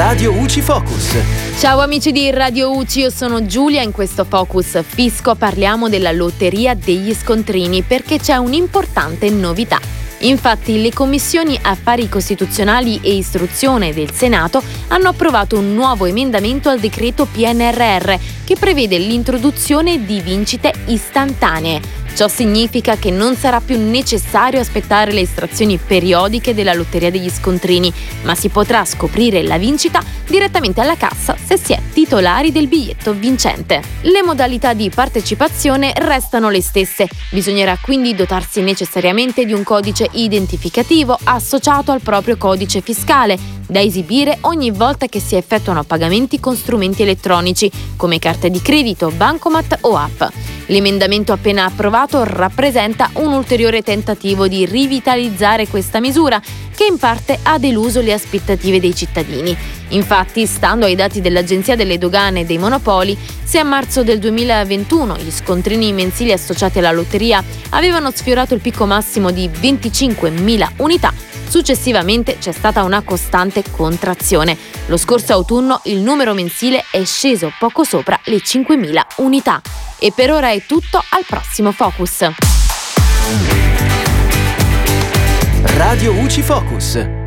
Radio UCI Focus. Ciao amici di Radio UCI, io sono Giulia. In questo Focus Fisco parliamo della lotteria degli scontrini perché c'è un'importante novità. Infatti le commissioni affari costituzionali e istruzione del Senato hanno approvato un nuovo emendamento al decreto PNRR che prevede l'introduzione di vincite istantanee. Ciò significa che non sarà più necessario aspettare le estrazioni periodiche della lotteria degli scontrini, ma si potrà scoprire la vincita direttamente alla cassa se si è titolari del biglietto vincente. Le modalità di partecipazione restano le stesse. Bisognerà quindi dotarsi necessariamente di un codice identificativo associato al proprio codice fiscale, da esibire ogni volta che si effettuano pagamenti con strumenti elettronici, come carte di credito, bancomat o app. L'emendamento appena approvato rappresenta un ulteriore tentativo di rivitalizzare questa misura che in parte ha deluso le aspettative dei cittadini. Infatti, stando ai dati dell'Agenzia delle Dogane e dei Monopoli, se a marzo del 2021 gli scontrini mensili associati alla lotteria avevano sfiorato il picco massimo di 25.000 unità, Successivamente c'è stata una costante contrazione. Lo scorso autunno il numero mensile è sceso poco sopra le 5.000 unità. E per ora è tutto, al prossimo Focus. Radio UCI Focus.